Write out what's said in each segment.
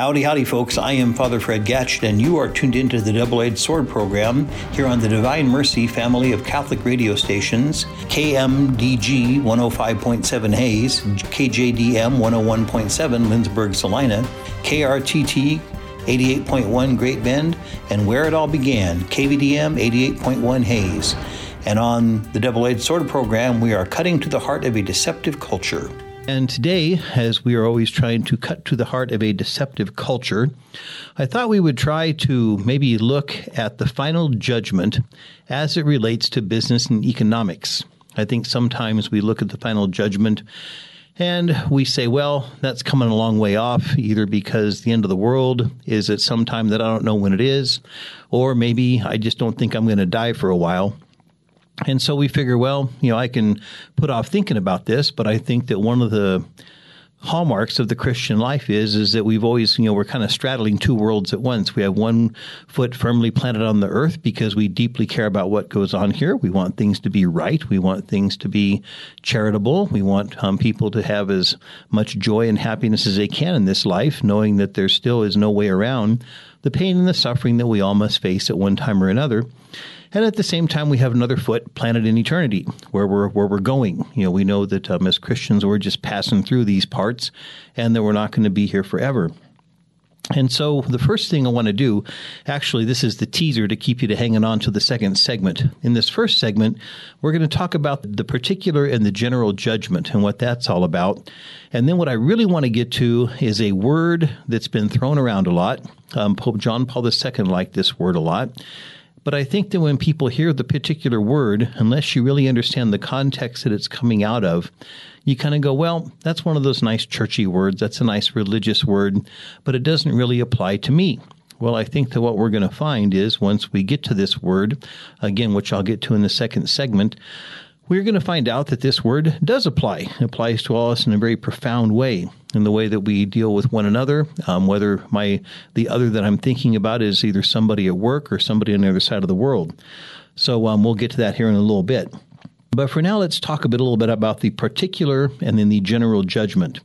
Howdy, howdy, folks. I am Father Fred Gatch, and you are tuned into the Double Edged Sword program here on the Divine Mercy family of Catholic radio stations KMDG 105.7 Hays, KJDM 101.7 Lindsborg Salina, KRTT 88.1 Great Bend, and where it all began, KVDM 88.1 Hays. And on the Double Edged Sword program, we are cutting to the heart of a deceptive culture. And today, as we are always trying to cut to the heart of a deceptive culture, I thought we would try to maybe look at the final judgment as it relates to business and economics. I think sometimes we look at the final judgment and we say, well, that's coming a long way off, either because the end of the world is at some time that I don't know when it is, or maybe I just don't think I'm going to die for a while. And so we figure, well, you know, I can put off thinking about this, but I think that one of the hallmarks of the Christian life is is that we've always, you know, we're kind of straddling two worlds at once. We have one foot firmly planted on the earth because we deeply care about what goes on here. We want things to be right. We want things to be charitable. We want um, people to have as much joy and happiness as they can in this life, knowing that there still is no way around the pain and the suffering that we all must face at one time or another. And at the same time, we have another foot planted in eternity, where we're where we're going. You know, we know that um, as Christians, we're just passing through these parts, and that we're not going to be here forever. And so the first thing I want to do, actually, this is the teaser to keep you to hanging on to the second segment. In this first segment, we're going to talk about the particular and the general judgment and what that's all about. And then what I really want to get to is a word that's been thrown around a lot. Um, Pope John Paul II liked this word a lot. But I think that when people hear the particular word, unless you really understand the context that it's coming out of, you kind of go, well, that's one of those nice churchy words. That's a nice religious word, but it doesn't really apply to me. Well, I think that what we're going to find is once we get to this word, again, which I'll get to in the second segment, we're going to find out that this word does apply. It applies to all of us in a very profound way in the way that we deal with one another, um, whether my the other that I'm thinking about is either somebody at work or somebody on the other side of the world. So um, we'll get to that here in a little bit. But for now, let's talk a bit a little bit about the particular and then the general judgment.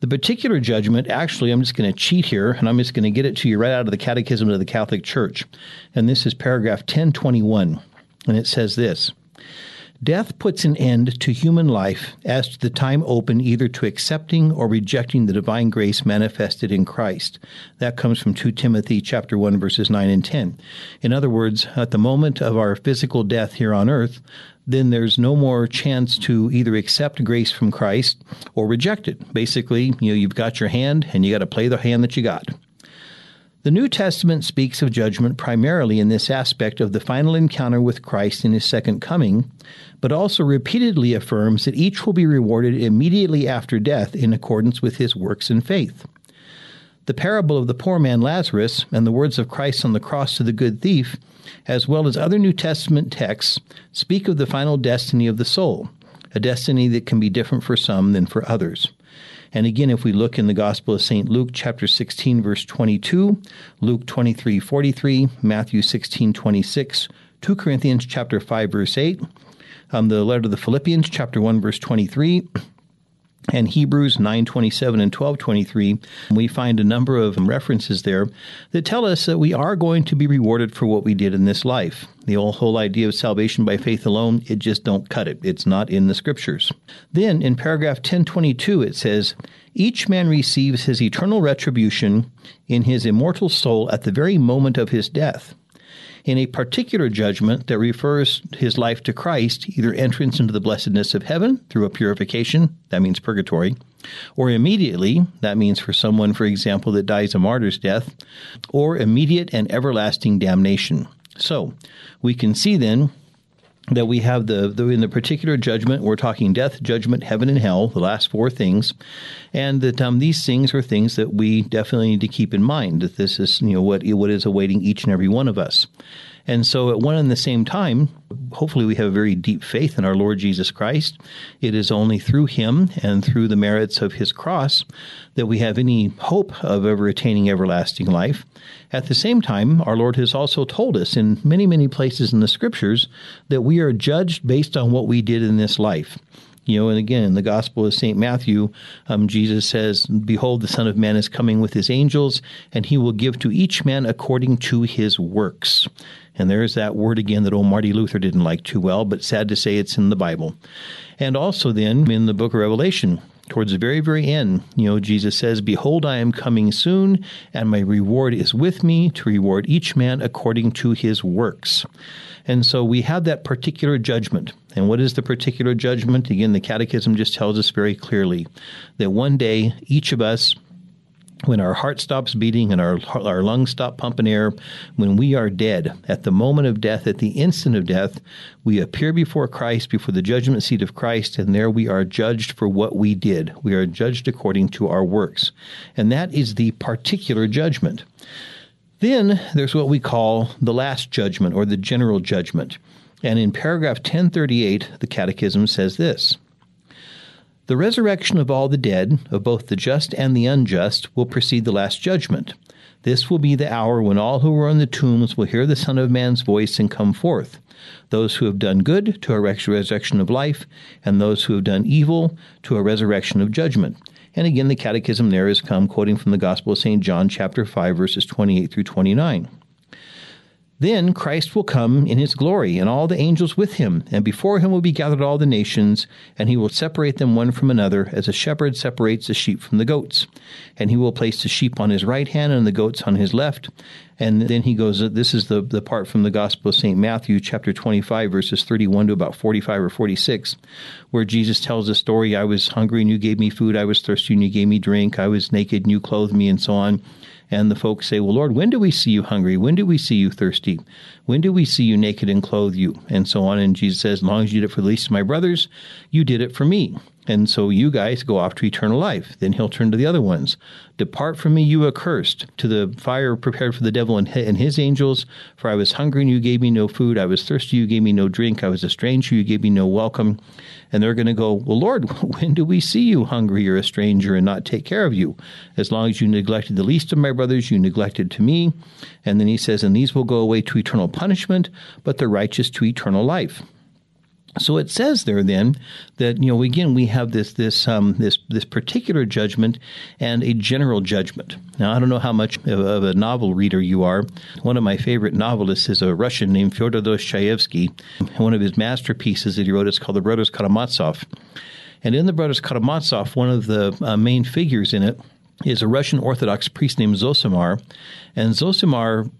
The particular judgment, actually, I'm just going to cheat here, and I'm just going to get it to you right out of the Catechism of the Catholic Church. And this is paragraph 1021. And it says this Death puts an end to human life as to the time open either to accepting or rejecting the divine grace manifested in Christ. That comes from 2 Timothy chapter 1 verses 9 and 10. In other words, at the moment of our physical death here on earth, then there's no more chance to either accept grace from Christ or reject it. Basically, you know, you've got your hand and you got to play the hand that you got. The New Testament speaks of judgment primarily in this aspect of the final encounter with Christ in his second coming, but also repeatedly affirms that each will be rewarded immediately after death in accordance with his works and faith. The parable of the poor man Lazarus and the words of Christ on the cross to the good thief, as well as other New Testament texts, speak of the final destiny of the soul, a destiny that can be different for some than for others. And again, if we look in the Gospel of St. Luke, chapter 16, verse 22, Luke 23, 43, Matthew 16, 26, 2 Corinthians chapter 5, verse 8, um, the letter to the Philippians, chapter 1, verse 23, and Hebrews 9:27 and 12:23 we find a number of references there that tell us that we are going to be rewarded for what we did in this life. The whole idea of salvation by faith alone, it just don't cut it. It's not in the scriptures. Then in paragraph 1022 it says, each man receives his eternal retribution in his immortal soul at the very moment of his death in a particular judgment that refers his life to Christ, either entrance into the blessedness of heaven through a purification, that means purgatory, or immediately, that means for someone, for example, that dies a martyr's death, or immediate and everlasting damnation. So, we can see then that we have the, the, in the particular judgment we're talking death judgment heaven and hell the last four things and that um, these things are things that we definitely need to keep in mind that this is you know what what is awaiting each and every one of us and so, at one and the same time, hopefully, we have a very deep faith in our Lord Jesus Christ. It is only through Him and through the merits of His cross that we have any hope of ever attaining everlasting life. At the same time, our Lord has also told us in many, many places in the Scriptures that we are judged based on what we did in this life. You know, and again, in the Gospel of St. Matthew, um, Jesus says, Behold, the Son of Man is coming with his angels, and he will give to each man according to his works. And there's that word again that old Marty Luther didn't like too well, but sad to say it's in the Bible. And also then in the book of Revelation, towards the very, very end, you know, Jesus says, Behold, I am coming soon, and my reward is with me to reward each man according to his works. And so we have that particular judgment. And what is the particular judgment? Again, the Catechism just tells us very clearly that one day each of us, when our heart stops beating and our, our lungs stop pumping air, when we are dead, at the moment of death, at the instant of death, we appear before Christ, before the judgment seat of Christ, and there we are judged for what we did. We are judged according to our works. And that is the particular judgment. Then there's what we call the last judgment or the general judgment. And in paragraph 1038, the Catechism says this The resurrection of all the dead, of both the just and the unjust, will precede the last judgment. This will be the hour when all who are in the tombs will hear the Son of Man's voice and come forth. Those who have done good to a resurrection of life, and those who have done evil to a resurrection of judgment. And again, the Catechism there is come quoting from the Gospel of St. John, chapter 5, verses 28 through 29. Then Christ will come in his glory, and all the angels with him, and before him will be gathered all the nations, and he will separate them one from another, as a shepherd separates the sheep from the goats. And he will place the sheep on his right hand and the goats on his left. And then he goes, this is the, the part from the Gospel of St. Matthew, chapter 25, verses 31 to about 45 or 46, where Jesus tells the story I was hungry and you gave me food, I was thirsty and you gave me drink, I was naked and you clothed me, and so on. And the folks say, Well, Lord, when do we see you hungry? When do we see you thirsty? When do we see you naked and clothe you? And so on. And Jesus says, As long as you did it for the least of my brothers, you did it for me. And so you guys go off to eternal life. Then he'll turn to the other ones. Depart from me, you accursed, to the fire prepared for the devil and his angels. For I was hungry and you gave me no food. I was thirsty, you gave me no drink. I was a stranger, you gave me no welcome. And they're going to go, Well, Lord, when do we see you hungry or a stranger and not take care of you? As long as you neglected the least of my brothers, you neglected to me. And then he says, And these will go away to eternal punishment, but the righteous to eternal life. So it says there then that you know again we have this this um, this this particular judgment and a general judgment. Now I don't know how much of a novel reader you are. One of my favorite novelists is a Russian named Fyodor Dostoevsky. One of his masterpieces that he wrote is called The Brothers Karamazov. And in The Brothers Karamazov, one of the uh, main figures in it is a Russian Orthodox priest named Zosimar. And Zosimar,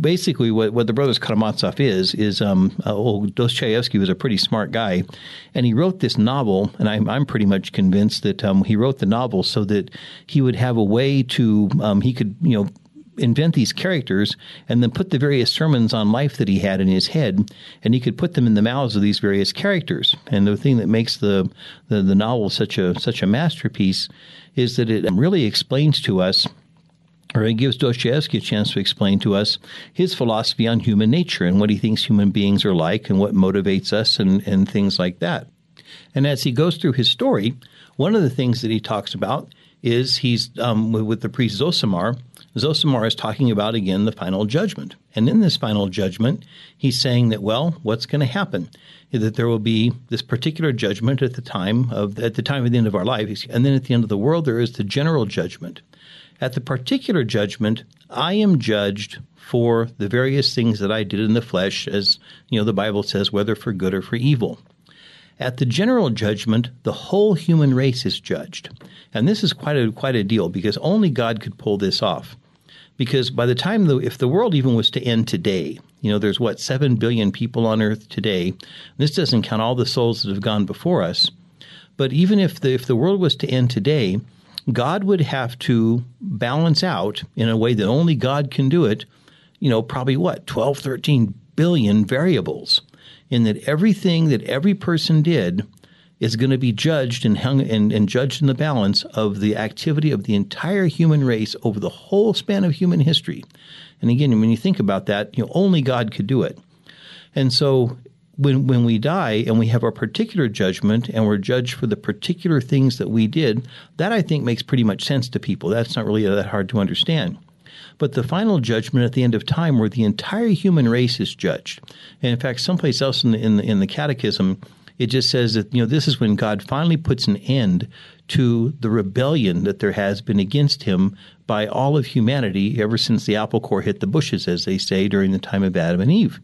basically, what, what the brothers Karamazov is, is um, uh, old Dostoevsky was a pretty smart guy. And he wrote this novel, and I'm, I'm pretty much convinced that um, he wrote the novel so that he would have a way to, um, he could, you know, invent these characters and then put the various sermons on life that he had in his head and he could put them in the mouths of these various characters and the thing that makes the the, the novel such a such a masterpiece is that it really explains to us or it gives Dostoevsky a chance to explain to us his philosophy on human nature and what he thinks human beings are like and what motivates us and, and things like that. And as he goes through his story, one of the things that he talks about is he's um, with the priest Zosimar. Zosimar is talking about again the final judgment, and in this final judgment, he's saying that well, what's going to happen? That there will be this particular judgment at the time of at the time of the end of our life, and then at the end of the world, there is the general judgment. At the particular judgment, I am judged for the various things that I did in the flesh, as you know the Bible says, whether for good or for evil. At the general judgment, the whole human race is judged. And this is quite a quite a deal because only God could pull this off. Because by the time the if the world even was to end today, you know, there's what, seven billion people on earth today. This doesn't count all the souls that have gone before us. But even if the if the world was to end today, God would have to balance out in a way that only God can do it, you know, probably what, 12, 13 billion variables in that everything that every person did is going to be judged and hung and, and, judged in the balance of the activity of the entire human race over the whole span of human history. And again, when you think about that, you know, only God could do it. And so when when we die and we have our particular judgment and we're judged for the particular things that we did, that I think makes pretty much sense to people. That's not really that hard to understand but the final judgment at the end of time where the entire human race is judged. And in fact, someplace else in the, in the, in the catechism, it just says that, you know, this is when God finally puts an end to the rebellion that there has been against him by all of humanity ever since the apple core hit the bushes, as they say, during the time of Adam and Eve.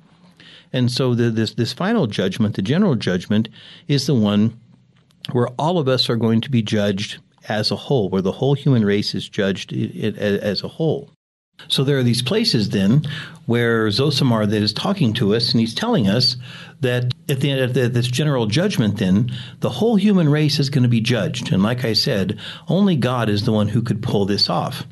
And so the, this this final judgment, the general judgment, is the one where all of us are going to be judged as a whole, where the whole human race is judged as a whole. So there are these places then where Zosimar that is talking to us and he's telling us that at the end of this general judgment, then the whole human race is going to be judged. And like I said, only God is the one who could pull this off.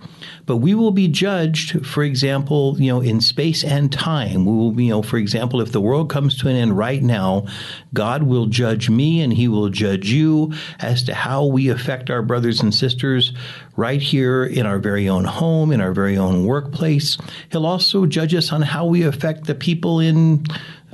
But we will be judged, for example, you know, in space and time. We will you know, for example, if the world comes to an end right now, God will judge me and he will judge you as to how we affect our brothers and sisters right here in our very own home, in our very own workplace. He'll also judge us on how we affect the people in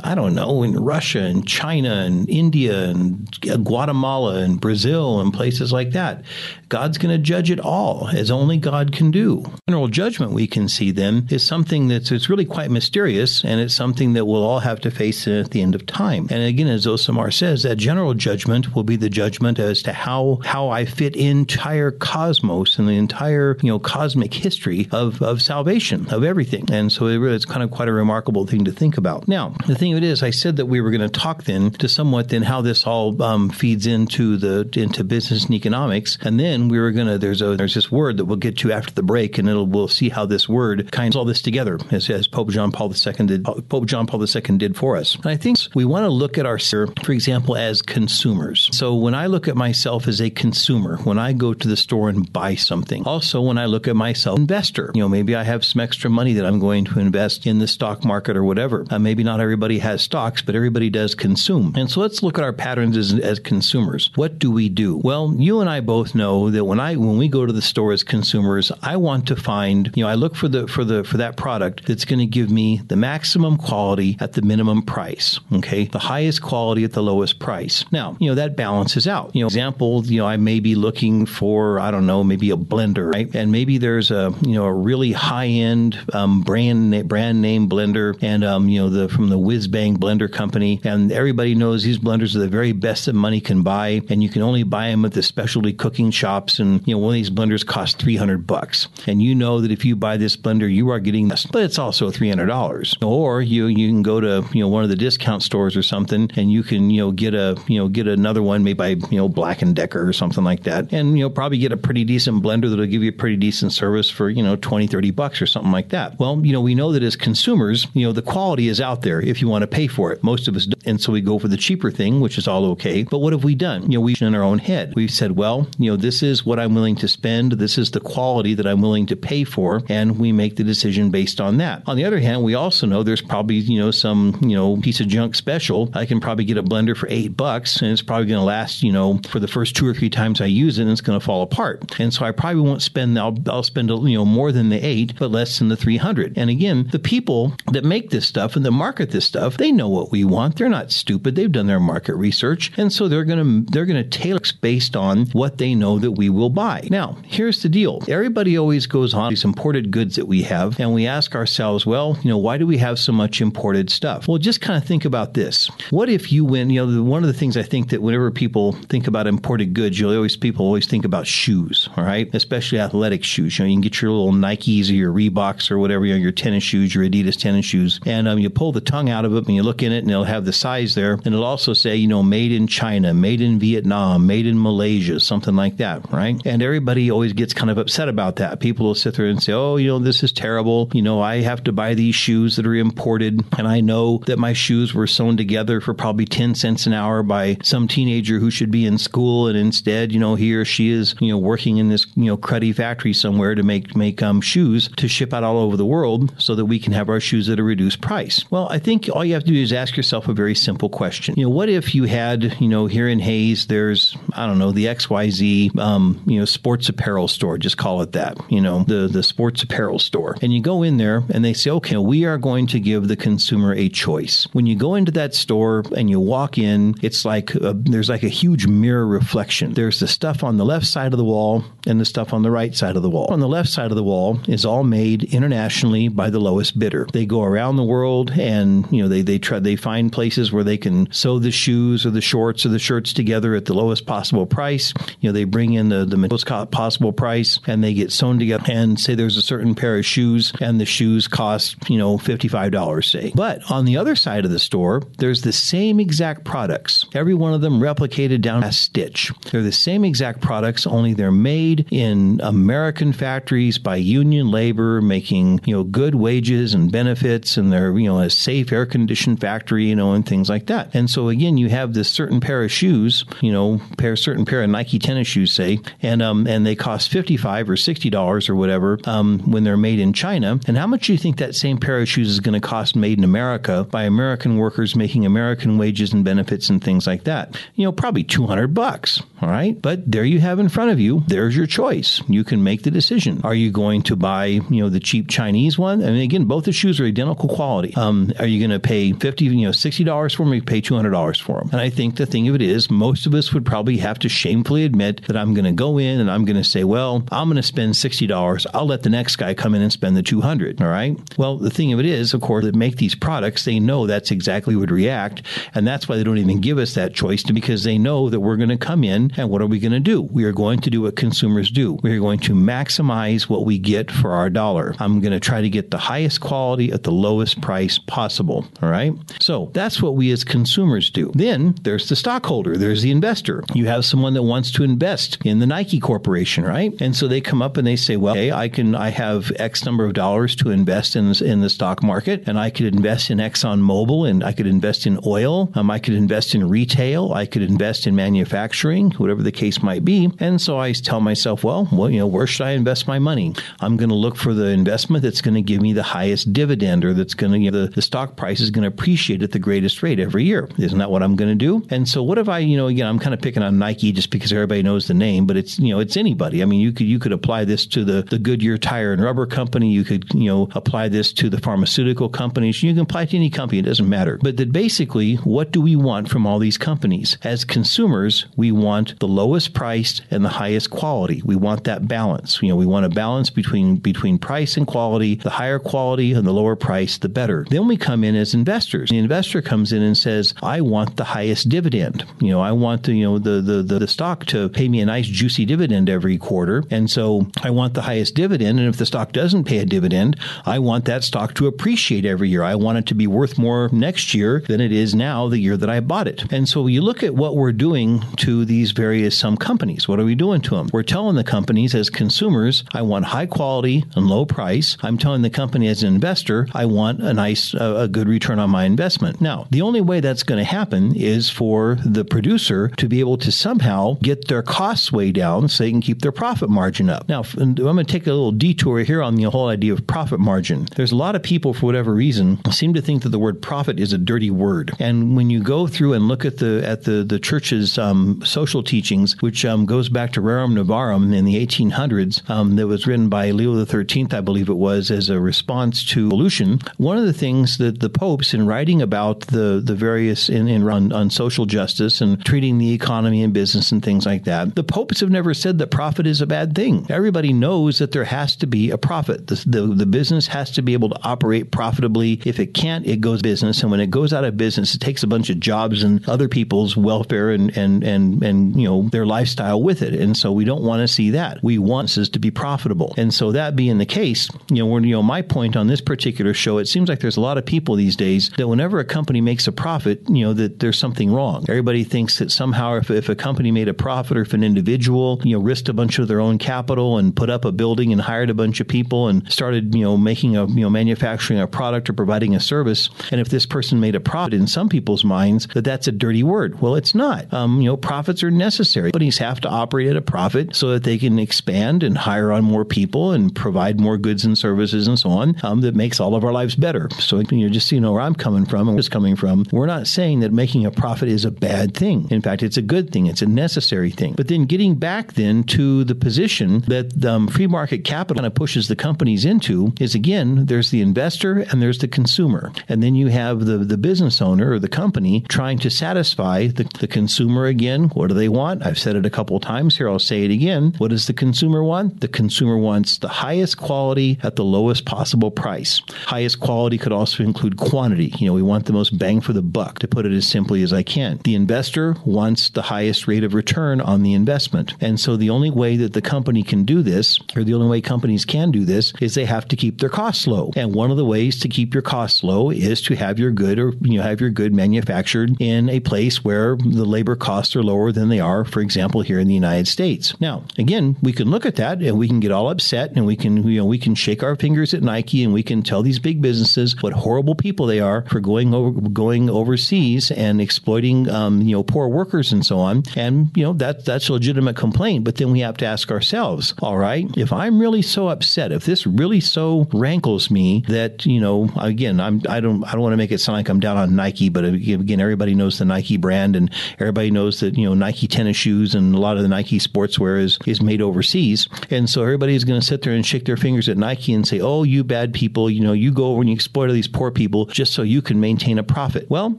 I don't know, in Russia and China and India and Guatemala and Brazil and places like that. God's going to judge it all as only God can do. General judgment we can see then is something that's it's really quite mysterious and it's something that we'll all have to face at the end of time. And again, as Zosimar says, that general judgment will be the judgment as to how how I fit entire cosmos and the entire you know cosmic history of, of salvation of everything. And so it really, it's kind of quite a remarkable thing to think about. Now, the thing of it is, I said that we were going to talk then to somewhat then how this all um, feeds into the into business and economics, and then we were going to there's a there's this word that we'll get to after the break, and it'll we'll see how this word kind of all this together as, as Pope John Paul II did Pope John Paul II did for us. And I think we want to look at our for example as consumers. So when I look at myself as a consumer, when I go to the store and buy something, also when I look at myself investor, you know maybe I have some extra money that I'm going to invest in the stock market or whatever. Uh, maybe not everybody everybody has stocks, but everybody does consume. And so let's look at our patterns as, as consumers. What do we do? Well, you and I both know that when I when we go to the store as consumers, I want to find, you know, I look for the for the for that product that's going to give me the maximum quality at the minimum price. Okay, the highest quality at the lowest price. Now, you know that balances out. You know, example, you know, I may be looking for I don't know, maybe a blender, right? And maybe there's a you know a really high end um, brand brand name blender, and um, you know the from the Bang Blender Company, and everybody knows these blenders are the very best that money can buy, and you can only buy them at the specialty cooking shops. And you know, one of these blenders costs three hundred bucks, and you know that if you buy this blender, you are getting this, but it's also three hundred dollars. Or you you can go to you know one of the discount stores or something, and you can you know get a you know get another one made by you know Black and Decker or something like that, and you know probably get a pretty decent blender that'll give you a pretty decent service for you know 20, 30 bucks or something like that. Well, you know we know that as consumers, you know the quality is out there if you want to pay for it. Most of us, don't. and so we go for the cheaper thing, which is all okay. But what have we done? You know, we've in our own head. We've said, well, you know, this is what I'm willing to spend. This is the quality that I'm willing to pay for, and we make the decision based on that. On the other hand, we also know there's probably you know some you know piece of junk special. I can probably get a blender for eight bucks, and it's probably going to last you know for the first two or three times I use it, and it's going to fall apart. And so I probably won't spend. I'll, I'll spend you know more than the eight, but less than the three hundred. And again, the people that make this stuff and that market this stuff, they know what we want. They're not stupid. They've done their market research, and so they're going to they're going to tailor based on what they know that we will buy. Now, here's the deal. Everybody always goes on these imported goods that we have, and we ask ourselves, well, you know, why do we have so much imported stuff? Well, just kind of think about this. What if you win? You know, one of the things I think that whenever people think about imported goods, you always people always think about shoes. All right, especially athletic shoes. You know, you can get your little Nikes or your Reeboks or whatever, you know, your tennis shoes, your Adidas tennis shoes, and um, you pull the tongue out of it and you look in it, and it'll have the size there, and it'll also say, you know, made in China, made in Vietnam, made in Malaysia, something like that, right? And everybody always gets kind of upset about that. People will sit there and say, oh, you know, this is terrible. You know, I have to buy these shoes that are imported, and I know that my shoes were sewn together for probably 10 cents an hour by some teenager who should be in school, and instead, you know, he or she is, you know, working in this, you know, cruddy factory somewhere to make make um, shoes to ship out all over the world so that we can have our shoes at a reduced price. Well, I think all you have to do is ask yourself a very simple question. You know, what if you had, you know, here in Hays, there's, I don't know, the XYZ, um, you know, sports apparel store, just call it that, you know, the, the sports apparel store. And you go in there and they say, okay, we are going to give the consumer a choice. When you go into that store and you walk in, it's like a, there's like a huge mirror reflection. There's the stuff on the left side of the wall and the stuff on the right side of the wall. On the left side of the wall is all made internationally by the lowest bidder. They go around the world and you know they they try they find places where they can sew the shoes or the shorts or the shirts together at the lowest possible price. You know they bring in the the lowest possible price and they get sewn together. And say there's a certain pair of shoes and the shoes cost you know fifty five dollars say. But on the other side of the store, there's the same exact products. Every one of them replicated down a stitch. They're the same exact products, only they're made in American factories by union labor, making you know good wages and benefits, and they're you know a safe air conditioned factory, you know, and things like that. And so again, you have this certain pair of shoes, you know, pair certain pair of Nike tennis shoes, say, and um and they cost fifty five or sixty dollars or whatever um, when they're made in China. And how much do you think that same pair of shoes is going to cost made in America by American workers making American wages and benefits and things like that? You know, probably two hundred bucks. All right, but there you have in front of you. There's your choice. You can make the decision. Are you going to buy you know the cheap Chinese one? I mean, again, both the shoes are identical quality. Um, are you going to pay fifty, you know, sixty dollars for them? Or you pay two hundred dollars for them? And I think the thing of it is, most of us would probably have to shamefully admit that I'm going to go in and I'm going to say, well, I'm going to spend sixty dollars. I'll let the next guy come in and spend the two hundred. All right. Well, the thing of it is, of course, that make these products, they know that's exactly what would react, and that's why they don't even give us that choice, because they know that we're going to come in and what are we going to do? We are going to do what consumers do. We are going to maximize what we get for our dollar. I'm going to try to get the highest quality at the lowest price possible. All right. So that's what we as consumers do. Then there's the stockholder, there's the investor. You have someone that wants to invest in the Nike Corporation, right? And so they come up and they say, well, hey, I can, I have X number of dollars to invest in, in the stock market, and I could invest in Exxon Mobil, and I could invest in oil, um, I could invest in retail, I could invest in manufacturing, whatever the case might be. And so I tell myself, well, well, you know, where should I invest my money? I'm going to look for the investment that's going to give me the highest dividend, or that's going to, know, the, the stock price is going to appreciate at the greatest rate every year. Isn't that what I'm going to do? And so what if I, you know, again, I'm kind of picking on Nike just because everybody knows the name, but it's, you know, it's anybody. I mean, you could you could apply this to the the Goodyear Tire and Rubber Company. You could, you know, apply this to the pharmaceutical companies. You can apply it to any company. It doesn't matter. But that basically, what do we want from all these companies? As consumers, we want the lowest priced and the highest quality. We want that balance. You know, we want a balance between between price and quality. The higher quality and the lower price, the better. Then we come in as investors. The investor comes in and says, "I want the highest dividend. You know, I want the you know the the the, the stock to pay me a nice juicy dividend every quarter, and so I want the highest dividend. And if the stock doesn't pay a dividend, I want that stock to appreciate every year. I want it to be worth more next year than it is now the year that I bought it. And so you look at what we're doing to these various some companies. What are we doing to them? We're telling the companies as consumers, I want high quality and low price. I'm telling the company as an investor, I want a nice, a good return on my investment. Now, the only way that's going to happen is for the producer to be able to somehow get their costs way down so they can keep their profit margin up. Now, I'm going to take a little detour here on the whole idea of profit margin. There's a lot of people, for whatever reason, seem to think that the word profit is a dirty word. And when you go through and look at the at the the church's um, social teachings, which um, goes back to Rerum Novarum in the 1800s, um, that was written by Leo XIII, I believe it was, as a response to pollution. One of the things that the popes, in writing about the the various in, in on, on social justice and treating the economy and business and things like that, the popes have never said that profit is a bad thing. Everybody knows that there has to be a profit. The, the, the business has to be able to operate profitably. If it can't, it goes business. And when it goes out of business, it takes a bunch of jobs and other people's welfare and, and, and, and you know, their lifestyle with it. And so we don't want to see that. We want this to be profitable. And so that being the case, you know, when, you know, my point on this particular show, it seems like there's a lot of people these days that whenever a company makes a profit, you know, that there's something wrong. Everybody thinks that somehow if, if a company made a profit or if an individual, you know, risked a bunch of their own capital and put up a building and hired a bunch of people and started, you know, making a, you know, manufacturing a product or providing a service. And if this person made a profit in some people's minds, that that's a dirty word. Well, it's not. Um, you know, profits are necessary. Companies have to operate at a profit so that they can expand and hire on more people and provide more goods and services and so on. Um, that makes all of our lives better. So, you know, just you know where I'm coming from and where it's coming from, we're not saying that making a profit is a bad thing. In fact, it's a good thing. It's a necessary thing. But then getting back then to the position that um, free market capital kind of pushes the companies into is again, there's the investor and there's the consumer. And then you have the, the business owner or the company trying to satisfy the, the consumer again. What do they want? I've said it a couple times here. I'll say it again. What does the consumer want? The consumer wants the highest quality at the lowest possible price. Highest quality could also include. You know, we want the most bang for the buck, to put it as simply as I can. The investor wants the highest rate of return on the investment. And so the only way that the company can do this, or the only way companies can do this, is they have to keep their costs low. And one of the ways to keep your costs low is to have your good or you know have your good manufactured in a place where the labor costs are lower than they are, for example, here in the United States. Now, again, we can look at that and we can get all upset and we can you know we can shake our fingers at Nike and we can tell these big businesses what horrible people they are for going over going overseas and exploiting um, you know poor workers and so on. And you know that that's a legitimate complaint. But then we have to ask ourselves, all right, if I'm really so upset, if this really so rankles me that you know again I'm I don't I don't want to make it sound like I'm down on Nike, but again everybody knows the Nike brand and everybody knows that you know Nike tennis shoes and a lot of the Nike sportswear is is made overseas, and so everybody's going to sit there and shake their fingers at Nike and say, oh you bad people, you know you go over and you exploit all these poor people just so you can maintain a profit. Well,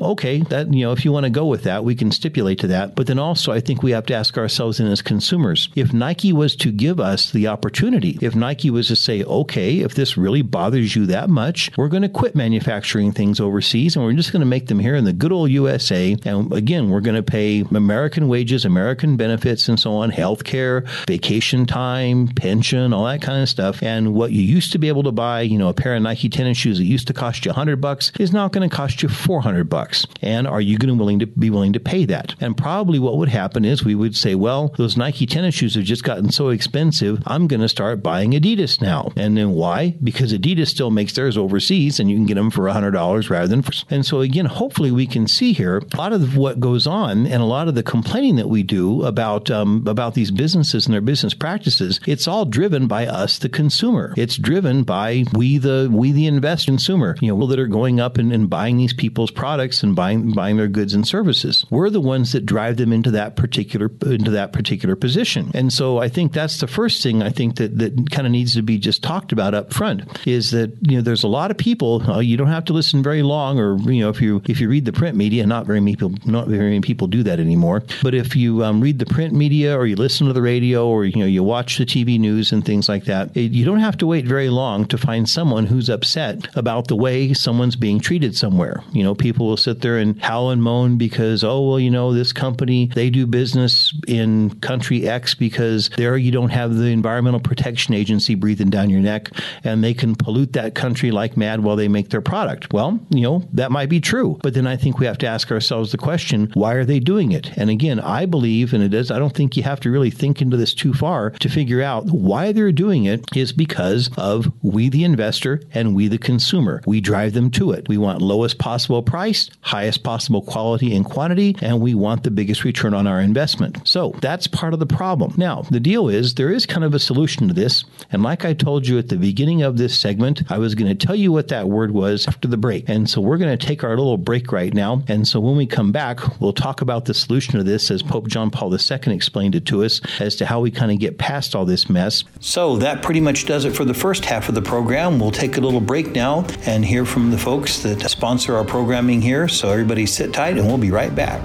okay, that you know if you want to go with that, we can stipulate to that, but then also I think we have to ask ourselves in as consumers, if Nike was to give us the opportunity, if Nike was to say, okay, if this really bothers you that much, we're going to quit manufacturing things overseas and we're just going to make them here in the good old USA. And again, we're going to pay American wages, American benefits, and so on, health care, vacation time, pension, all that kind of stuff. And what you used to be able to buy, you know, a pair of Nike tennis shoes that used to cost you 100 bucks is now going to cost you 400 bucks. And are you going to willing to be willing to pay that? And probably what would happen is we would say, well, those Nike tennis shoes have just gotten so expensive. I'm going to start buying Adidas now. And then why? Because Adidas still makes theirs overseas and you can get them for $100 rather than. And so again, hopefully we can see here a lot of what goes on and a lot of the complaining that we do about um, about these businesses and their business practices. It's all driven by us, the consumer. It's driven by we the we the invest consumer. You know, that are going up and, and buying these people's products and buying buying their goods and services. We're the ones that drive them into that particular into that particular position. And so I think that's the first thing I think that that kind of needs to be just talked about up front is that you know there's a lot of people. Uh, you don't have to listen very long, or you know if you if you read the print media, not very many people not very many people do that anymore. But if you um, read the print media or you listen to the radio or you know you watch the TV news and things like that, it, you don't have to wait very long to find someone who's upset about the way someone's being treated somewhere. You know, people will sit there and howl and moan because oh well, you know this company they do business in country X because there you don't have the Environmental Protection Agency breathing down your neck and they can pollute that country like mad while they make their product. Well, you know, that might be true. But then I think we have to ask ourselves the question, why are they doing it? And again, I believe, and it is, I don't think you have to really think into this too far to figure out why they're doing it is because of we, the investor, and we, the consumer. We drive them to it. We want lowest possible price, highest possible quality and quantity, and we want the biggest return on our investment. So that's part of the problem. Now, the deal is there is kind of a solution to this. And like I told you at the beginning of this segment, I was going to tell you what that word was after the break. And so we're going to take our little break right now. And so when we come back, we'll talk about the solution to this as Pope John Paul II explained it to us as to how we kind of get past all this mess. So that pretty much does it for the first half of the program. We'll take a little break now and hear from the folks that sponsor our programming here. So everybody sit tight and we'll be right back.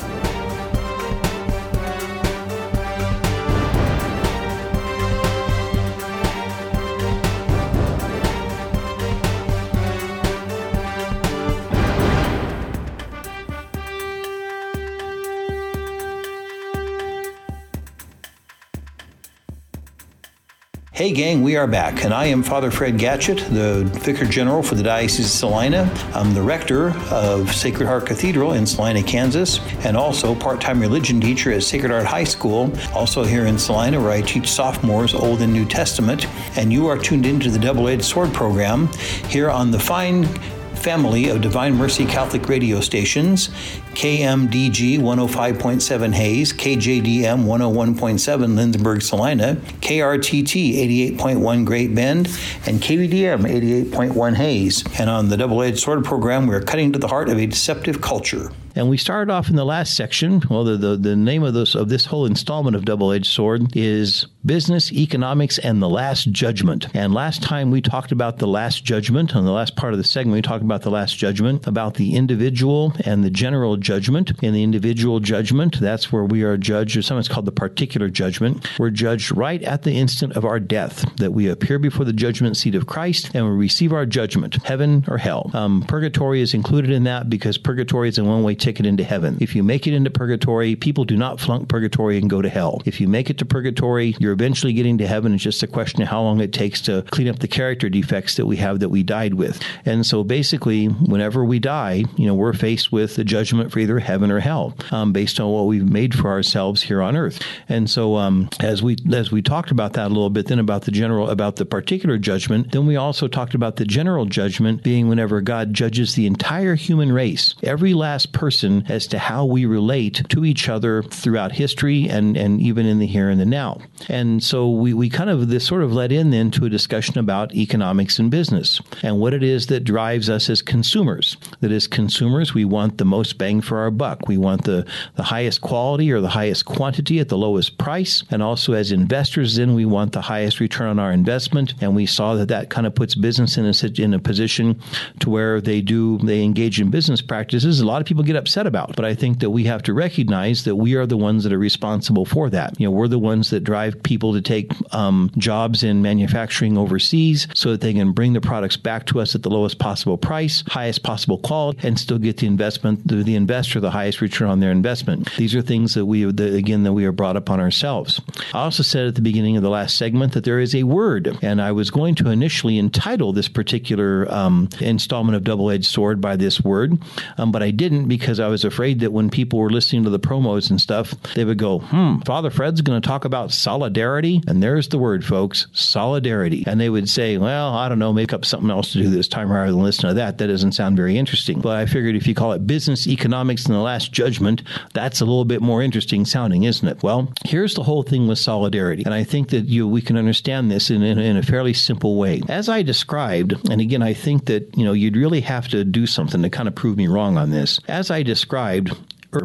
Hey, gang, we are back, and I am Father Fred Gatschet, the Vicar General for the Diocese of Salina. I'm the rector of Sacred Heart Cathedral in Salina, Kansas, and also part time religion teacher at Sacred Heart High School, also here in Salina, where I teach sophomores Old and New Testament. And you are tuned into the Double Edged Sword program here on the fine family of Divine Mercy Catholic radio stations KMDG 105.7 Hays, KJDM 101.7 Lindsborg Salina, KRTT 88.1 Great Bend, and KVDM 88.1 Hays. And on the Double Edged Sword program, we're cutting to the heart of a deceptive culture. And we started off in the last section. Well, the, the, the name of this of this whole installment of Double Edged Sword is Business, Economics, and the Last Judgment. And last time we talked about the Last Judgment. On the last part of the segment, we talked about the Last Judgment, about the individual and the general judgment. In the individual judgment, that's where we are judged, or sometimes called the particular judgment. We're judged right at the instant of our death, that we appear before the judgment seat of Christ and we receive our judgment, heaven or hell. Um, purgatory is included in that because purgatory is a one way ticket into heaven. If you make it into purgatory, people do not flunk purgatory and go to hell. If you make it to purgatory, you're eventually getting to heaven. It's just a question of how long it takes to clean up the character defects that we have that we died with. And so basically, whenever we die, you know, we're faced with the judgment for either heaven or hell um, based on what we've made for ourselves here on earth. And so um, as we as we talked about that a little bit, then about the general about the particular judgment, then we also talked about the general judgment being whenever God judges the entire human race, every last person as to how we relate to each other throughout history and, and even in the here and the now. And so we, we kind of, this sort of led in then to a discussion about economics and business and what it is that drives us as consumers. That as consumers, we want the most bang for our buck. We want the, the highest quality or the highest quantity at the lowest price. And also as investors, then we want the highest return on our investment. And we saw that that kind of puts business in a, in a position to where they do, they engage in business practices a lot of people get upset about. But I think that we have to recognize that we are the ones that are responsible for that. You know, we're the ones that drive people to take um, jobs in manufacturing overseas so that they can bring the products back to us at the lowest possible price, highest possible quality, and still get the investment, the, the investor, the highest return on their investment. These are things that we, again, that we are brought upon ourselves. I also said at the beginning of the last segment that there is a word, and I was going to initially entitle this particular um, installment of Double Edged Sword by this word, um, but I didn't because I was afraid that when people were listening to the promos and stuff, they would go, hmm, Father Fred's going to talk about solidarity. And there's the word, folks solidarity. And they would say, well, I don't know, make up something else to do this time rather than listen to that. That doesn't sound very interesting. But I figured if you call it business economics and the last judgment, that's a little bit more interesting sounding, isn't it? Well, here's the whole thing with solidarity. And I think that you we can understand this in, in, in a fairly simple way. As I described, and again, I think that, you know, you'd really have to do something to kind of prove me wrong on this. As I described,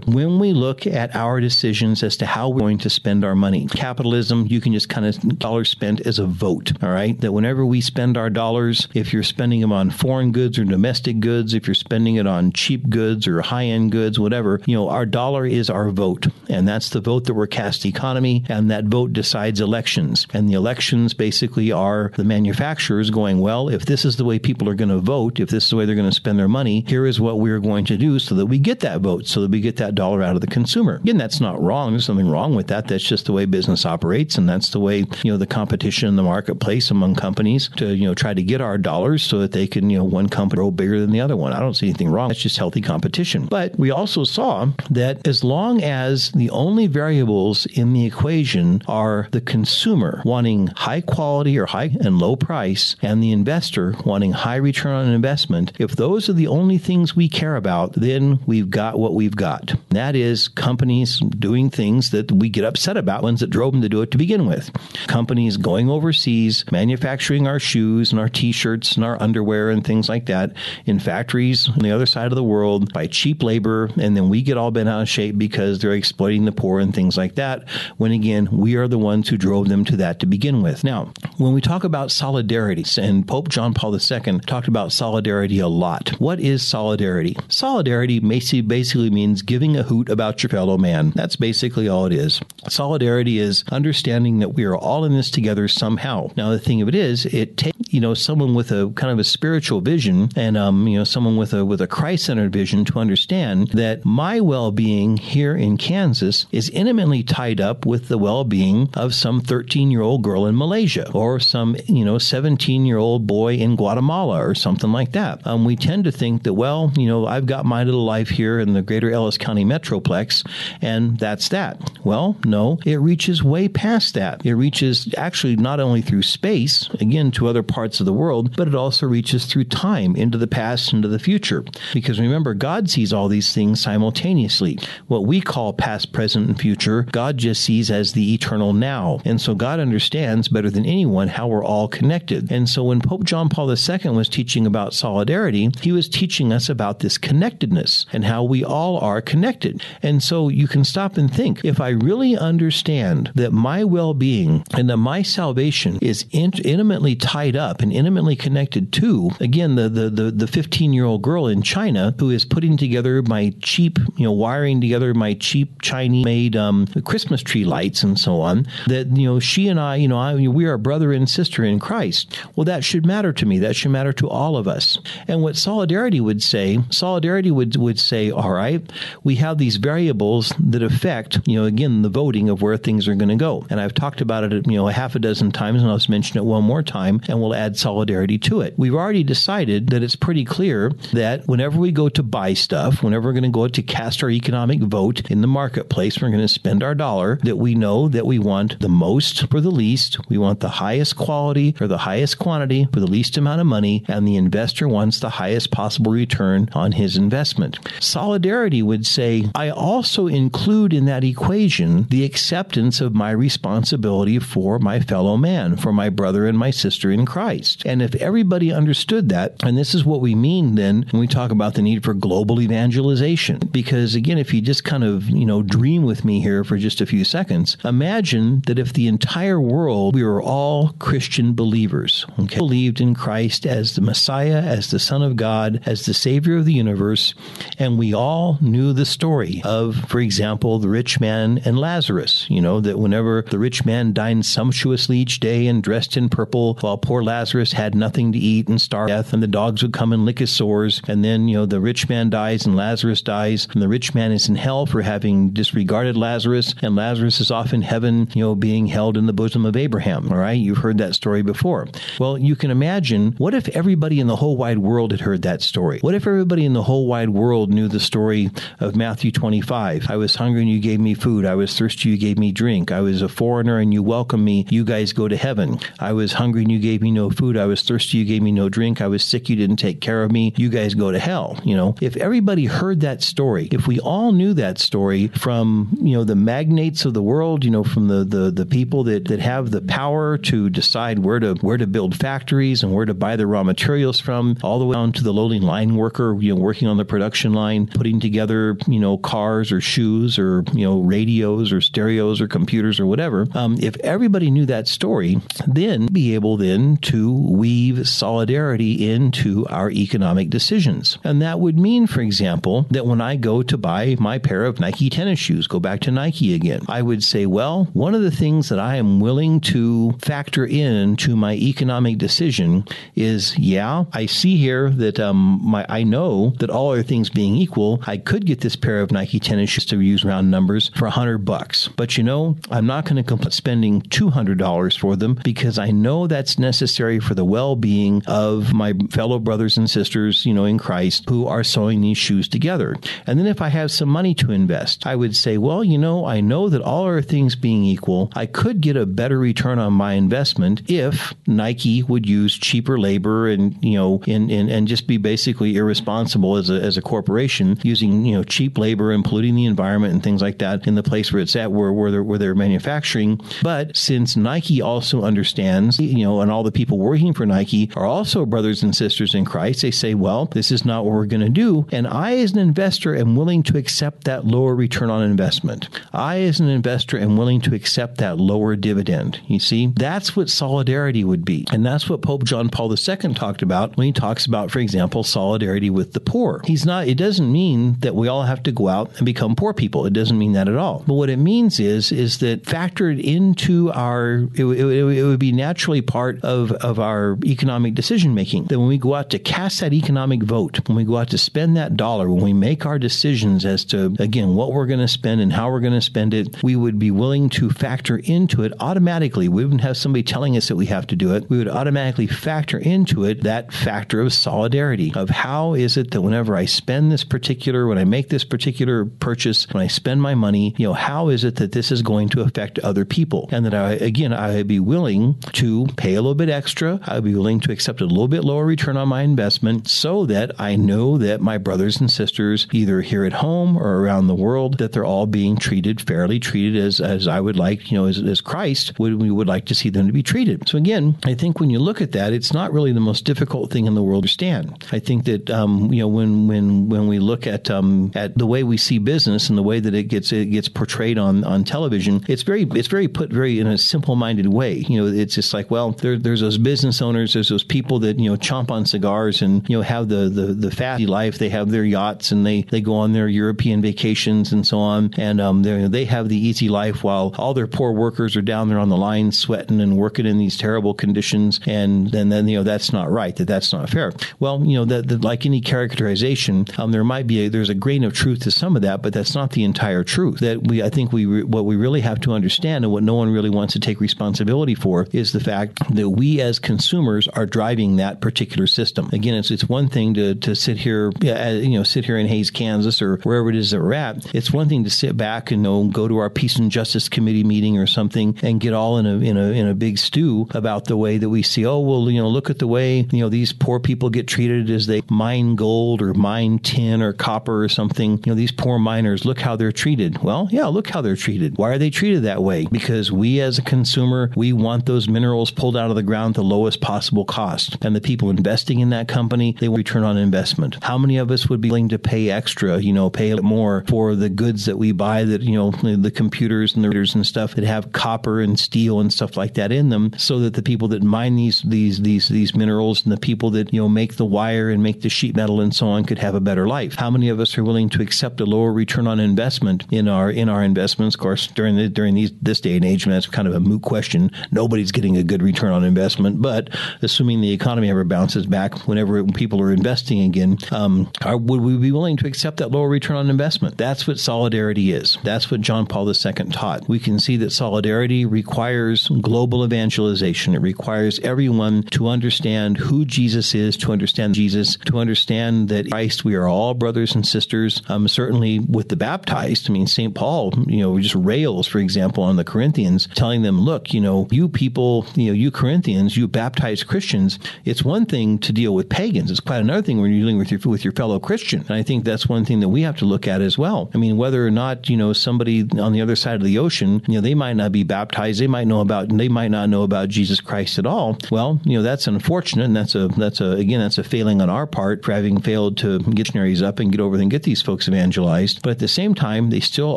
when we look at our decisions as to how we're going to spend our money. Capitalism, you can just kind of dollar spent as a vote, all right? That whenever we spend our dollars, if you're spending them on foreign goods or domestic goods, if you're spending it on cheap goods or high end goods, whatever, you know, our dollar is our vote. And that's the vote that we're cast economy. And that vote decides elections. And the elections basically are the manufacturers going, well, if this is the way people are going to vote, if this is the way they're going to spend their money, here is what we're going to do so that we get that vote, so that we get that dollar out of the consumer. Again, that's not wrong. There's nothing wrong with that. That's just the way business operates, and that's the way you know the competition in the marketplace among companies to you know try to get our dollars so that they can you know one company grow bigger than the other one. I don't see anything wrong. That's just healthy competition. But we also saw that as long as the only variables in the equation are the consumer wanting high quality or high and low price, and the investor wanting high return on investment, if those are the only things we care about, then we've got what we've got. That is companies doing things that we get upset about, ones that drove them to do it to begin with. Companies going overseas, manufacturing our shoes and our t shirts and our underwear and things like that in factories on the other side of the world by cheap labor, and then we get all bent out of shape because they're exploiting the poor and things like that. When again, we are the ones who drove them to that to begin with. Now, when we talk about solidarity, and Pope John Paul II talked about solidarity a lot. What is solidarity? Solidarity basically means giving a hoot about your fellow man. That's basically all it is. Solidarity is understanding that we are all in this together somehow. Now, the thing of it is, it takes you know someone with a kind of a spiritual vision and um, you know someone with a with a Christ-centered vision to understand that my well-being here in Kansas is intimately tied up with the well-being of some 13-year-old girl in Malaysia or some you know 17-year-old boy in Guatemala or something like that. Um, we tend to think that well, you know, I've got my little life here in the greater Ellis County Metroplex, and that's that. Well, no, it reaches way past that. It reaches actually not only through space, again, to other parts of the world, but it also reaches through time, into the past, into the future. Because remember, God sees all these things simultaneously. What we call past, present, and future, God just sees as the eternal now. And so God understands better than anyone how we're all connected. And so when Pope John Paul II was teaching about solidarity, he was teaching us about this connectedness and how we all are connected. And so you can stop and think if I really understand that my well being and that my salvation is in- intimately tied up and intimately connected to, again, the, the, the, the 15 year old girl in China who is putting together my cheap, you know, wiring together my cheap Chinese made um, Christmas tree lights and so on, that, you know, she and I, you know, I, we are brother and sister in Christ. Well, that should matter to me. That should matter to all of us. And what solidarity would say, solidarity would, would say, all right, we have these variables that affect, you know, again, the voting of where things are going to go. And I've talked about it, you know, a half a dozen times, and I'll just mention it one more time, and we'll add solidarity to it. We've already decided that it's pretty clear that whenever we go to buy stuff, whenever we're going to go to cast our economic vote in the marketplace, we're going to spend our dollar, that we know that we want the most for the least, we want the highest quality or the highest quantity for the least amount of money, and the investor wants the highest possible return on his investment. Solidarity would say, I also include in that equation the acceptance of my responsibility for my fellow man, for my brother and my sister in Christ. And if everybody understood that, and this is what we mean then when we talk about the need for global evangelization, because again, if you just kind of, you know, dream with me here for just a few seconds, imagine that if the entire world, we were all Christian believers, okay, believed in Christ as the Messiah, as the Son of God, as the Savior of the universe, and we all knew the story of, for example, the rich man and Lazarus, you know, that whenever the rich man dined sumptuously each day and dressed in purple, while poor Lazarus had nothing to eat and starved death, and the dogs would come and lick his sores, and then, you know, the rich man dies and Lazarus dies, and the rich man is in hell for having disregarded Lazarus, and Lazarus is off in heaven, you know, being held in the bosom of Abraham. All right, you've heard that story before. Well, you can imagine what if everybody in the whole wide world had heard that story? What if everybody in the whole wide world knew the story of Matthew 25? I was hungry and you gave me food. I was thirsty, you gave me drink. I was a foreigner and you welcomed me. You guys go to heaven. I was hungry and you gave me no food. I was thirsty, you gave me no drink. I was sick, you didn't take care of me. You guys go to hell. You know, if everybody heard that story, if we all knew that story from, you know, the magnates of the world, you know, from the, the, the people that, that have the power to decide where to where to build factories and where to buy the raw materials from, all the way down to the lowly line worker, you know, working on the production line, putting together, you know, cars or shoes or, you know, radios or stereos or computers or whatever. Um, if everybody knew that story, then be able then to weave solidarity into our economic decisions. And that would mean, for example, that when I go to buy my pair of Nike tennis shoes, go back to Nike again, I would say, well, one of the things that I am willing to factor in to my economic decision is, yeah, I see here that um, my I know that all other things being equal, I could get this pair of Nike tennis shoes to use round numbers for a hundred bucks. But you know, I'm not going to complete spending two hundred dollars for them because I know that's necessary for the well-being of my fellow brothers and sisters, you know, in Christ who are sewing these shoes together. And then if I have some money to invest, I would say, well, you know, I know that all other things being equal, I could get a better return on my investment if Nike would use cheaper labor and you know and, and, and just be basically irresponsible as a, as a corporation using you know cheap labor and polluting the environment and things like that in the place where it's at where where they're, where they're manufacturing. But since Nike also understands you know and all the people working for Nike are also brothers and sisters in Christ, they say, well, this is not what we're going to do. And I, as an investor, am willing to accept that lower return on investment. I, as an investor, am willing to accept that lower dividend. You see, that's what solidarity would be. And that's what Pope John Paul II talked about when he talks about, for example, solidarity with the poor. He's not, it doesn't mean that we all have to go out and become poor people. It doesn't mean that at all. But what it means is, is that factored into our, it, it, it would be naturally part of, of our economic decision making. That when we go out to cast that economic vote, when we go out to spend that dollar, when we make our decisions as to, again, what we're going to spend and how we're going to spend it, we would be willing to factor into it automatically. We wouldn't have somebody telling us that we have to do it. We would automatically factor into it that factor of solidarity of how is it that whenever I spend this particular, when I make this this particular purchase, when I spend my money, you know, how is it that this is going to affect other people? And that I, again, I would be willing to pay a little bit extra. I would be willing to accept a little bit lower return on my investment so that I know that my brothers and sisters, either here at home or around the world, that they're all being treated fairly, treated as, as I would like, you know, as, as Christ would, we would like to see them to be treated. So again, I think when you look at that, it's not really the most difficult thing in the world to understand. I think that, um, you know, when, when, when we look at, um, at the way we see business and the way that it gets, it gets portrayed on, on television, it's very, it's very put very in a simple minded way. You know, it's just like, well, there, there's those business owners, there's those people that, you know, chomp on cigars and, you know, have the, the, the fatty life. They have their yachts and they, they go on their European vacations and so on. And, um, they have the easy life while all their poor workers are down there on the line sweating and working in these terrible conditions. And, and then, you know, that's not right, that that's not fair. Well, you know, that, that like any characterization, um, there might be a, there's a grain of truth to some of that, but that's not the entire truth. That we, I think we, re, what we really have to understand and what no one really wants to take responsibility for is the fact that we as consumers are driving that particular system. Again, it's, it's one thing to, to sit here, uh, you know, sit here in Hays, Kansas or wherever it is that we're at. It's one thing to sit back and you know, go to our Peace and Justice Committee meeting or something and get all in a, in a, in a big stew about the way that we see, oh, well, you know, look at the way, you know, these poor people get treated as they mine gold or mine tin or copper or something. You know, these poor miners, look how they're treated. Well, yeah, look how they're treated. Why are they treated that way? Because we as a consumer, we want those minerals pulled out of the ground at the lowest possible cost. And the people investing in that company, they will return on investment. How many of us would be willing to pay extra, you know, pay more for the goods that we buy that, you know, the computers and the readers and stuff that have copper and steel and stuff like that in them so that the people that mine these these these these minerals and the people that, you know, make the wire and make the sheet metal and so on could have a better life. How many of us are willing to accept a lower return on investment in our in our investments? Of course, during the, during these this day and age, that's kind of a moot question. Nobody's getting a good return on investment, but assuming the economy ever bounces back, whenever people are investing again, um, are, would we be willing to accept that lower return on investment? That's what solidarity is. That's what John Paul II taught. We can see that solidarity requires global evangelization. It requires everyone to understand who Jesus is, to understand Jesus, to understand that Christ, we are all brothers and sisters. Um, certainly with the baptized, I mean, St. Paul, you know, just rails, for example, on the Corinthians, telling them, look, you know, you people, you know, you Corinthians, you baptized Christians, it's one thing to deal with pagans. It's quite another thing when you're dealing with your, with your fellow Christian. And I think that's one thing that we have to look at as well. I mean, whether or not, you know, somebody on the other side of the ocean, you know, they might not be baptized, they might know about, they might not know about Jesus Christ at all. Well, you know, that's unfortunate. And that's a, that's a, again, that's a failing on our part for having failed to get missionaries up and get over and get these folks evangelized. But at the same time, they still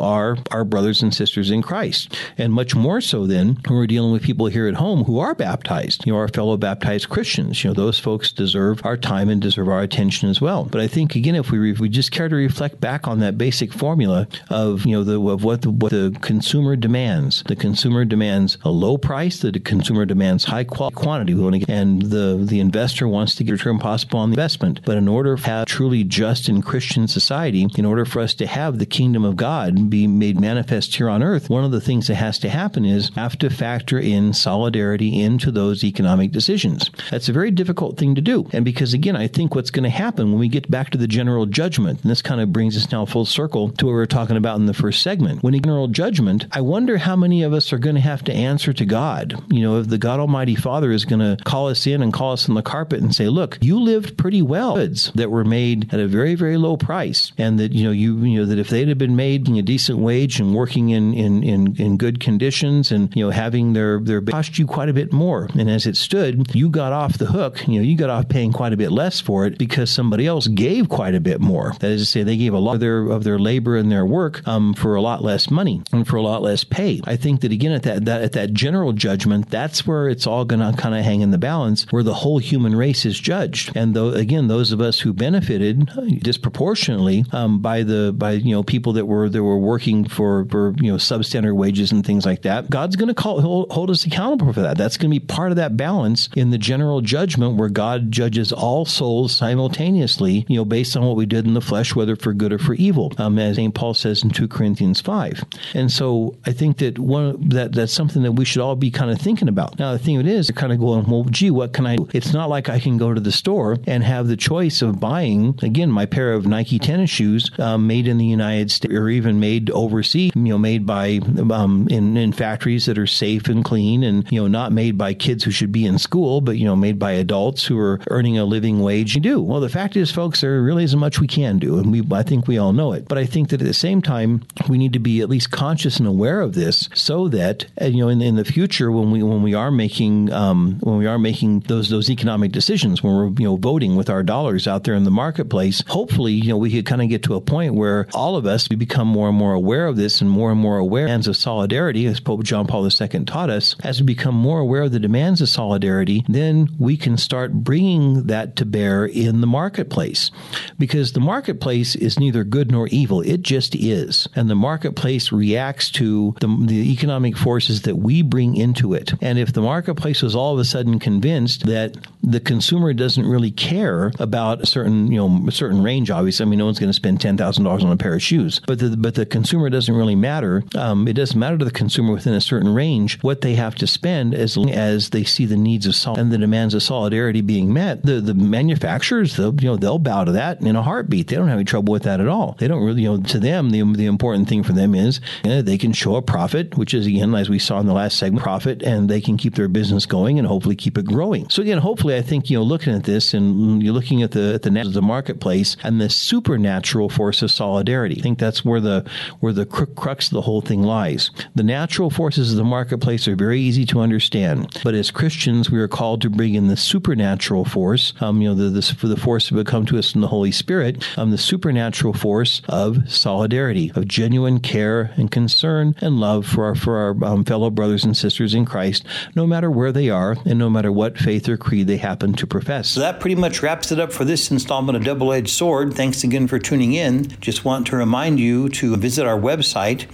are our brothers and sisters in Christ. And much more so then when we're dealing with people here at home who are baptized, you know, our fellow baptized Christians. You know, those folks deserve our time and deserve our attention as well. But I think, again, if we, if we just care to reflect back on that basic formula of, you know, the, of what the, what the consumer demands, the consumer demands a low price, the consumer demands high quality quantity, and the, the investor wants to get return possible on the investment. But in order to have truly just and Christian society, in order for us to have the kingdom of God be made manifest here on earth, one of the things that has to happen is have to factor in solidarity into those economic decisions. That's a very difficult thing to do. And because again, I think what's going to happen when we get back to the general judgment, and this kind of brings us now full circle to what we were talking about in the first segment. When general judgment, I wonder how many of us are going to have to answer to God. You know, if the God Almighty Father is going to call us in and call us on the carpet and say, look, you lived pretty well goods that were made at a very, very low price. And that, you know, you, you know, that if they'd have been made in a decent wage and working in, in, in, in good conditions and, you know, having their, their cost you quite a bit more. And as it stood, you got off the hook, you know, you got off paying quite a bit less for it because somebody else gave quite a bit more. That is to say, they gave a lot of their, of their labor and their work um, for a lot less money and for a lot less pay. I think that again, at that, that at that general judgment, that's where it's all going to kind of hang in the balance, where the whole human race is judged. And though again, those of us who benefited disproportionately um, by the by you know people that were that were working for for you know substandard wages and things like that. God's going to call hold, hold us accountable for that. That's going to be part of that balance in the general judgment where God judges all souls simultaneously. You know, based on what we did in the flesh, whether for good or for evil, um, as Saint Paul says in two Corinthians five. And so I think that one that that's something that we should all be kind of thinking about. Now the thing it is, they're kind of going, well, gee, what can I do? It's not like I can go to the store and have the choice of buying again my pair of Nike tennis shoes shoes um, made in the United States or even made overseas, you know, made by um, in, in factories that are safe and clean and, you know, not made by kids who should be in school, but, you know, made by adults who are earning a living wage. You do. Well, the fact is, folks, there really isn't much we can do. And we, I think we all know it. But I think that at the same time, we need to be at least conscious and aware of this so that, uh, you know, in, in the future, when we, when we are making, um, when we are making those, those economic decisions, when we're, you know, voting with our dollars out there in the marketplace, hopefully, you know, we could kind of get to a point where all of us we become more and more aware of this and more and more aware of of solidarity, as Pope John Paul II taught us. As we become more aware of the demands of solidarity, then we can start bringing that to bear in the marketplace, because the marketplace is neither good nor evil; it just is, and the marketplace reacts to the, the economic forces that we bring into it. And if the marketplace was all of a sudden convinced that the consumer doesn't really care about a certain, you know, certain range. Obviously, I mean, no one's going to spend ten thousand dollars on a pair of shoes, but the but the consumer doesn't really matter. Um, it doesn't matter to the consumer within a certain range what they have to spend as long as they see the needs of sol- and the demands of solidarity being met. The the manufacturers, they'll you know they'll bow to that in a heartbeat. They don't have any trouble with that at all. They don't really, you know, to them the the important thing for them is you know, they can show a profit, which is again as we saw in the last segment, profit, and they can keep their business going and hopefully keep it growing. So again, hopefully, I think you know looking at this and you're looking at the at the, the marketplace and the supernatural force of solidarity. I think that's where the where the crux of the whole thing lies. The natural forces of the marketplace are very easy to understand, but as Christians, we are called to bring in the supernatural force. Um, you know, the, the, the force that would come to us in the Holy Spirit, um, the supernatural force of solidarity, of genuine care and concern and love for our for our um, fellow brothers and sisters in Christ, no matter where they are and no matter what faith or creed they happen to profess. So that pretty much wraps it up for this installment of Double Edged Sword. Thanks again for tuning in. Just want to remind you to visit our website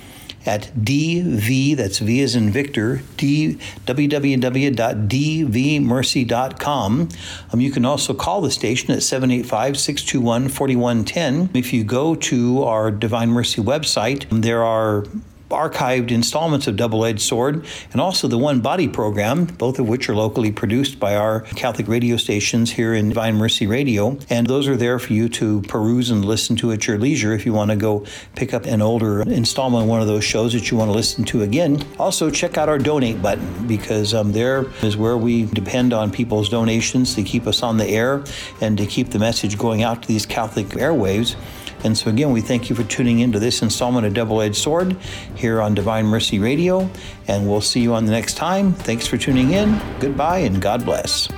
at dv that's v as in victor d www.dvmercy.com um, you can also call the station at 785-621-4110 if you go to our divine mercy website there are archived installments of Double Edged Sword and also the One Body program, both of which are locally produced by our Catholic radio stations here in Divine Mercy Radio. And those are there for you to peruse and listen to at your leisure if you want to go pick up an older installment of one of those shows that you want to listen to again. Also, check out our donate button because um, there is where we depend on people's donations to keep us on the air and to keep the message going out to these Catholic airwaves. And so, again, we thank you for tuning into this installment of Double Edged Sword here on Divine Mercy Radio. And we'll see you on the next time. Thanks for tuning in. Goodbye and God bless.